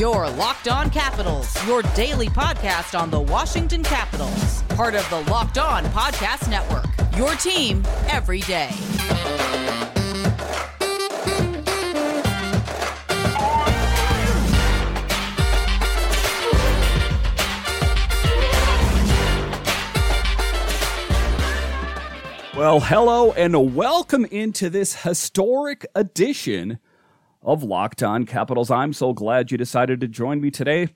Your Locked On Capitals, your daily podcast on the Washington Capitals. Part of the Locked On Podcast Network. Your team every day. Well, hello and welcome into this historic edition of Locked On Capitals. I'm so glad you decided to join me today.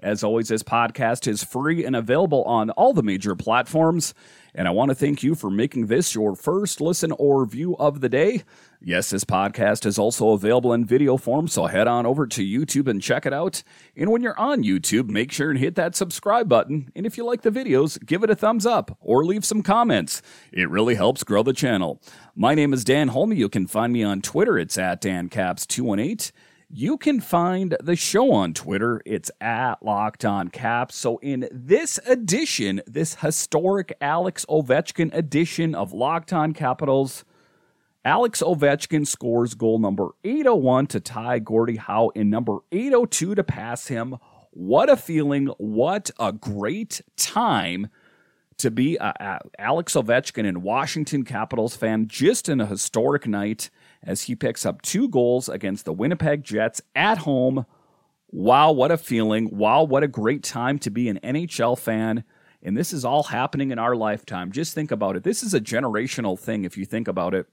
As always, this podcast is free and available on all the major platforms. And I want to thank you for making this your first listen or view of the day. Yes, this podcast is also available in video form, so head on over to YouTube and check it out. And when you're on YouTube, make sure and hit that subscribe button. And if you like the videos, give it a thumbs up or leave some comments. It really helps grow the channel. My name is Dan Holme. You can find me on Twitter. It's at DanCaps218. You can find the show on Twitter. It's at Locked On Caps. So, in this edition, this historic Alex Ovechkin edition of Locked On Capitals, Alex Ovechkin scores goal number 801 to tie Gordie Howe and number 802 to pass him. What a feeling. What a great time to be a, a Alex Ovechkin and Washington Capitals fan just in a historic night as he picks up two goals against the Winnipeg Jets at home. Wow, what a feeling. Wow, what a great time to be an NHL fan. And this is all happening in our lifetime. Just think about it. This is a generational thing if you think about it.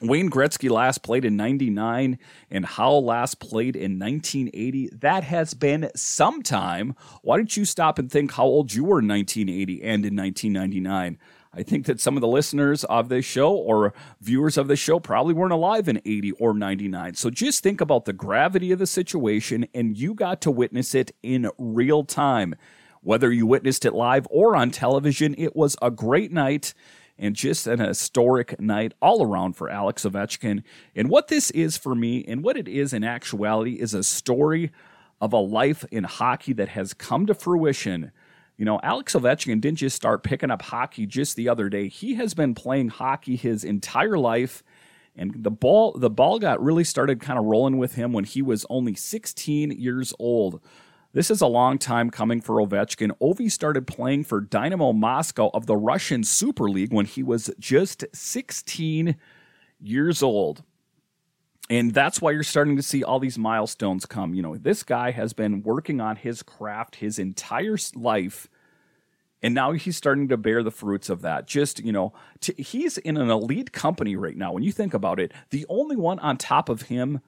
Wayne Gretzky last played in 99 and Howe last played in 1980. That has been some time. Why don't you stop and think how old you were in 1980 and in 1999? I think that some of the listeners of this show or viewers of this show probably weren't alive in 80 or 99. So just think about the gravity of the situation and you got to witness it in real time. Whether you witnessed it live or on television, it was a great night and just an historic night all around for Alex Ovechkin. And what this is for me, and what it is in actuality, is a story of a life in hockey that has come to fruition. You know, Alex Ovechkin didn't just start picking up hockey just the other day. He has been playing hockey his entire life. And the ball the ball got really started kind of rolling with him when he was only 16 years old. This is a long time coming for Ovechkin. Ovi started playing for Dynamo Moscow of the Russian Super League when he was just 16 years old. And that's why you're starting to see all these milestones come. You know, this guy has been working on his craft his entire life. And now he's starting to bear the fruits of that. Just, you know, he's in an elite company right now. When you think about it, the only one on top of him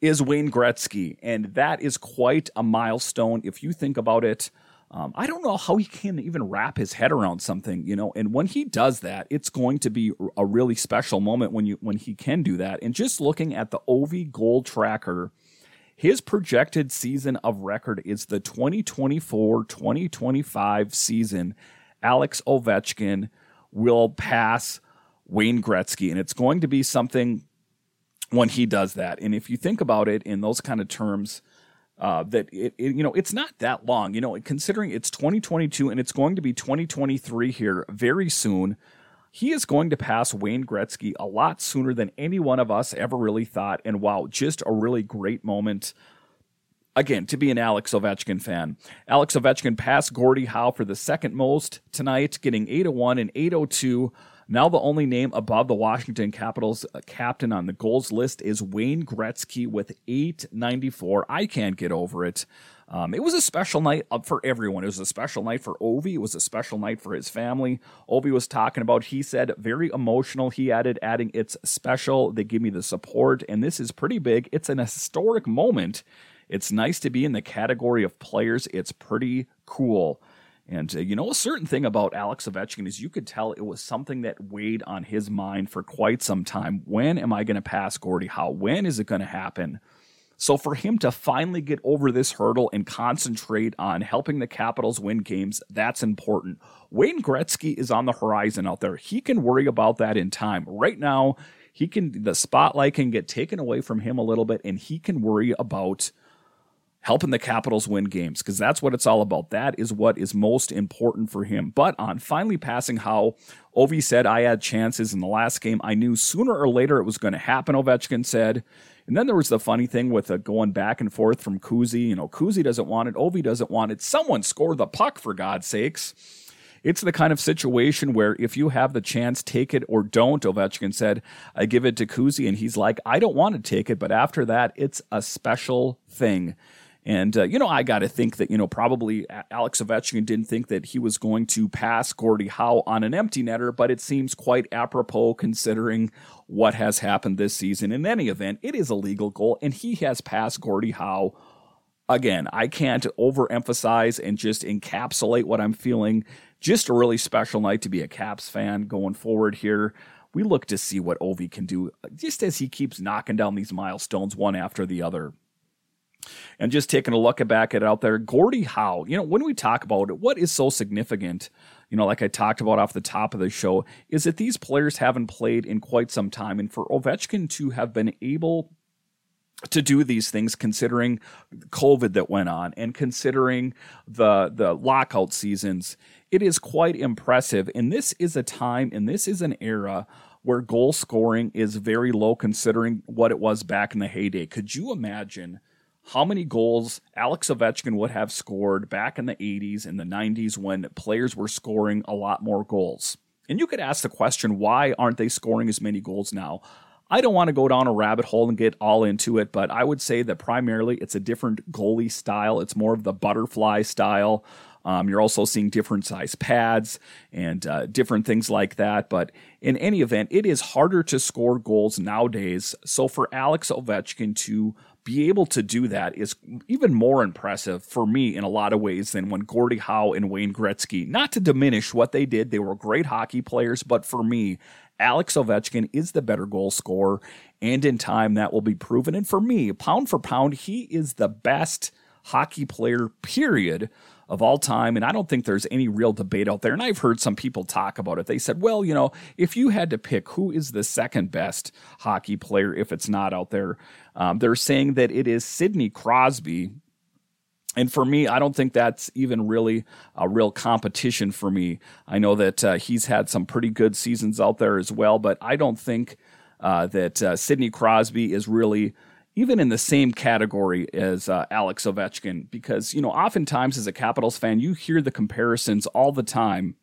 is Wayne Gretzky, and that is quite a milestone if you think about it. Um, I don't know how he can even wrap his head around something, you know. And when he does that, it's going to be a really special moment when you when he can do that. And just looking at the Ovi goal tracker, his projected season of record is the 2024-2025 season. Alex Ovechkin will pass Wayne Gretzky, and it's going to be something when he does that. And if you think about it in those kind of terms, uh, that it, it, you know it's not that long you know considering it's 2022 and it's going to be 2023 here very soon he is going to pass Wayne Gretzky a lot sooner than any one of us ever really thought. And wow just a really great moment. Again to be an Alex Ovechkin fan. Alex Ovechkin passed Gordie Howe for the second most tonight getting 801 and 802 now, the only name above the Washington Capitals uh, captain on the goals list is Wayne Gretzky with 894. I can't get over it. Um, it was a special night for everyone. It was a special night for Ovi. It was a special night for his family. Ovi was talking about, he said, very emotional. He added, adding, it's special. They give me the support, and this is pretty big. It's an historic moment. It's nice to be in the category of players. It's pretty cool. And uh, you know, a certain thing about Alex Ovechkin is you could tell it was something that weighed on his mind for quite some time. When am I going to pass Gordie Howe? When is it going to happen? So for him to finally get over this hurdle and concentrate on helping the Capitals win games, that's important. Wayne Gretzky is on the horizon out there. He can worry about that in time. Right now, he can the spotlight can get taken away from him a little bit and he can worry about helping the Capitals win games because that's what it's all about. That is what is most important for him. But on finally passing Howe Ovi said, I had chances in the last game. I knew sooner or later it was going to happen, Ovechkin said. And then there was the funny thing with uh, going back and forth from Kuzi. You know, Kuzi doesn't want it, Ovi doesn't want it. Someone score the puck for God's sakes. It's the kind of situation where if you have the chance, take it or don't. Ovechkin said, I give it to Kuzi, and he's like, I don't want to take it, but after that, it's a special thing. And, uh, you know, I got to think that, you know, probably Alex Ovechkin didn't think that he was going to pass Gordie Howe on an empty netter, but it seems quite apropos considering what has happened this season. In any event, it is a legal goal, and he has passed Gordie Howe. Again, I can't overemphasize and just encapsulate what I'm feeling. Just a really special night to be a Caps fan going forward here we look to see what Ovi can do just as he keeps knocking down these milestones one after the other. And just taking a look back at it out there, Gordie Howe, you know, when we talk about it, what is so significant, you know, like I talked about off the top of the show, is that these players haven't played in quite some time. And for Ovechkin to have been able to do these things considering COVID that went on and considering the the lockout seasons, it is quite impressive. And this is a time and this is an era where goal scoring is very low considering what it was back in the heyday. Could you imagine how many goals Alex Ovechkin would have scored back in the 80s and the 90s when players were scoring a lot more goals. And you could ask the question, why aren't they scoring as many goals now? I don't want to go down a rabbit hole and get all into it, but I would say that primarily it's a different goalie style. It's more of the butterfly style. Um, you're also seeing different size pads and uh, different things like that. But in any event, it is harder to score goals nowadays. So for Alex Ovechkin to be able to do that is even more impressive for me in a lot of ways than when Gordie Howe and Wayne Gretzky, not to diminish what they did, they were great hockey players, but for me, Alex Ovechkin is the better goal scorer, and in time that will be proven. And for me, pound for pound, he is the best hockey player, period, of all time. And I don't think there's any real debate out there. And I've heard some people talk about it. They said, well, you know, if you had to pick who is the second best hockey player, if it's not out there, um, they're saying that it is Sidney Crosby. And for me, I don't think that's even really a real competition for me. I know that uh, he's had some pretty good seasons out there as well, but I don't think uh, that uh, Sidney Crosby is really even in the same category as uh, Alex Ovechkin, because, you know, oftentimes as a Capitals fan, you hear the comparisons all the time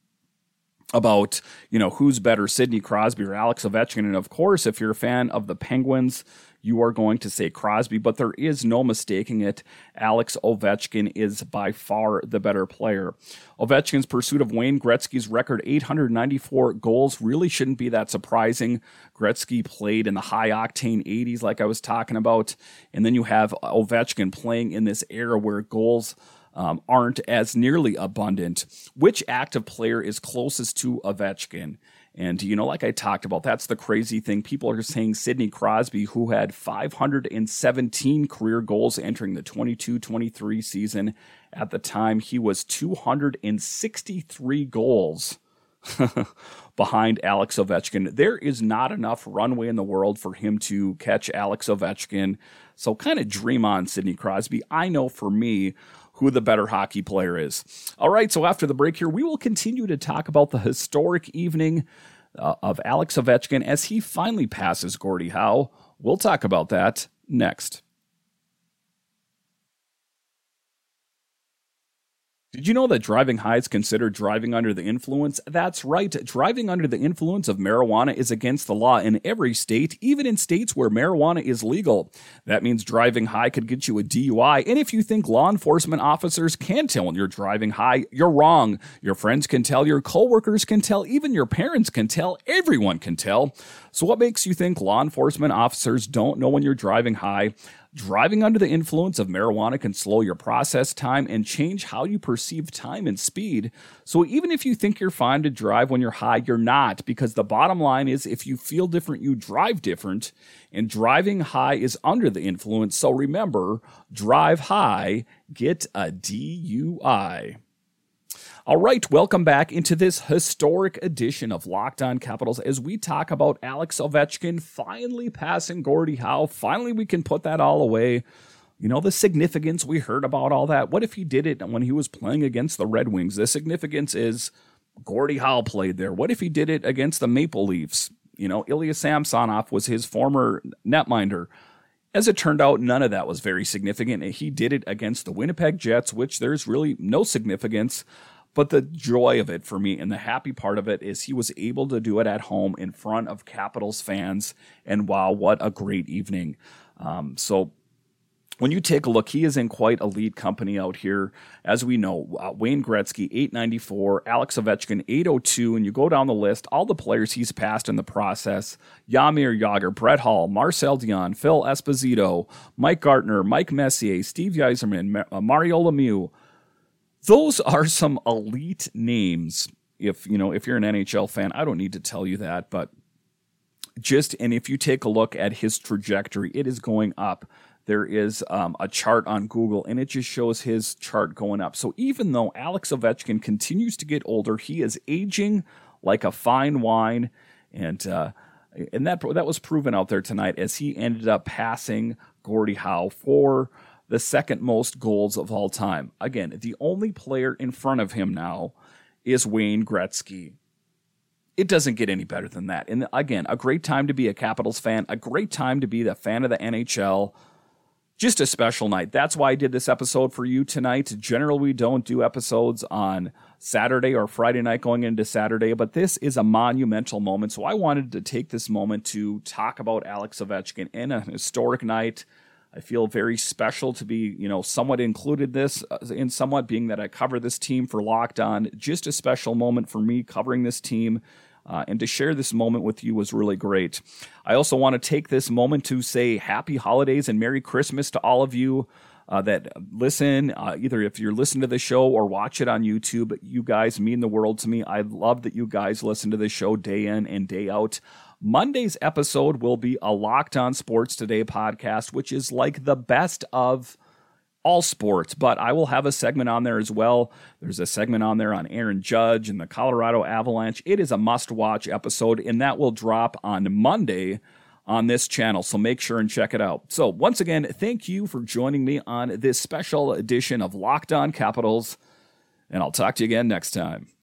about, you know, who's better, Sidney Crosby or Alex Ovechkin. And of course, if you're a fan of the Penguins, you are going to say Crosby, but there is no mistaking it. Alex Ovechkin is by far the better player. Ovechkin's pursuit of Wayne Gretzky's record 894 goals really shouldn't be that surprising. Gretzky played in the high octane 80s, like I was talking about. And then you have Ovechkin playing in this era where goals. Um, aren't as nearly abundant. Which active player is closest to Ovechkin? And, you know, like I talked about, that's the crazy thing. People are saying Sidney Crosby, who had 517 career goals entering the 22 23 season. At the time, he was 263 goals behind Alex Ovechkin. There is not enough runway in the world for him to catch Alex Ovechkin. So kind of dream on, Sidney Crosby. I know for me, who the better hockey player is. All right, so after the break here, we will continue to talk about the historic evening uh, of Alex Ovechkin as he finally passes Gordie Howe. We'll talk about that next. Did you know that driving high is considered driving under the influence? That's right. Driving under the influence of marijuana is against the law in every state, even in states where marijuana is legal. That means driving high could get you a DUI. And if you think law enforcement officers can tell when you're driving high, you're wrong. Your friends can tell, your coworkers can tell, even your parents can tell, everyone can tell. So what makes you think law enforcement officers don't know when you're driving high? Driving under the influence of marijuana can slow your process time and change how you perceive time and speed. So even if you think you're fine to drive when you're high, you're not, because the bottom line is if you feel different, you drive different. And driving high is under the influence. So remember, drive high, get a DUI. All right, welcome back into this historic edition of Locked On Capitals as we talk about Alex Ovechkin finally passing Gordie Howe. Finally, we can put that all away. You know, the significance, we heard about all that. What if he did it when he was playing against the Red Wings? The significance is Gordie Howe played there. What if he did it against the Maple Leafs? You know, Ilya Samsonov was his former netminder As it turned out, none of that was very significant. He did it against the Winnipeg Jets, which there's really no significance. But the joy of it for me and the happy part of it is he was able to do it at home in front of Capitals fans. And wow, what a great evening. Um, so when you take a look, he is in quite a elite company out here. As we know, uh, Wayne Gretzky, 894, Alex Ovechkin, 802, and you go down the list, all the players he's passed in the process Jaromir Jagr, Brett Hull, Marcel Dionne, Phil Esposito, Mike Gartner, Mike Messier, Steve Yzerman, uh, Mario Lemieux. Those are some elite names. If you know, if you're an NHL fan, I don't need to tell you that, but just and if you take a look at his trajectory, it is going up there is um, a chart on Google, and it just shows his chart going up. So even though Alex Ovechkin continues to get older, he is aging like a fine wine, and uh, and that that was proven out there tonight as he ended up passing Gordie Howe for the second most goals of all time. Again, the only player in front of him now is Wayne Gretzky. It doesn't get any better than that. And again, a great time to be a Capitals fan, a great time to be the fan of the NHL just a special night. That's why I did this episode for you tonight. Generally, we don't do episodes on Saturday or Friday night going into Saturday, but this is a monumental moment. So I wanted to take this moment to talk about Alex Ovechkin in a historic night. I feel very special to be, you know, somewhat included this uh, in somewhat being that I cover this team for Locked On. Just a special moment for me covering this team uh, and to share this moment with you was really great. I also want to take this moment to say happy holidays and Merry Christmas to all of you. Uh, that listen, uh, either if you're listening to the show or watch it on YouTube, you guys mean the world to me. I love that you guys listen to the show day in and day out. Monday's episode will be a Locked On Sports Today podcast, which is like the best of all sports, but I will have a segment on there as well. There's a segment on there on Aaron Judge and the Colorado Avalanche. It is a must watch episode, and that will drop on Monday on this channel. So make sure and check it out. So, once again, thank you for joining me on this special edition of Locked On Capitals, and I'll talk to you again next time.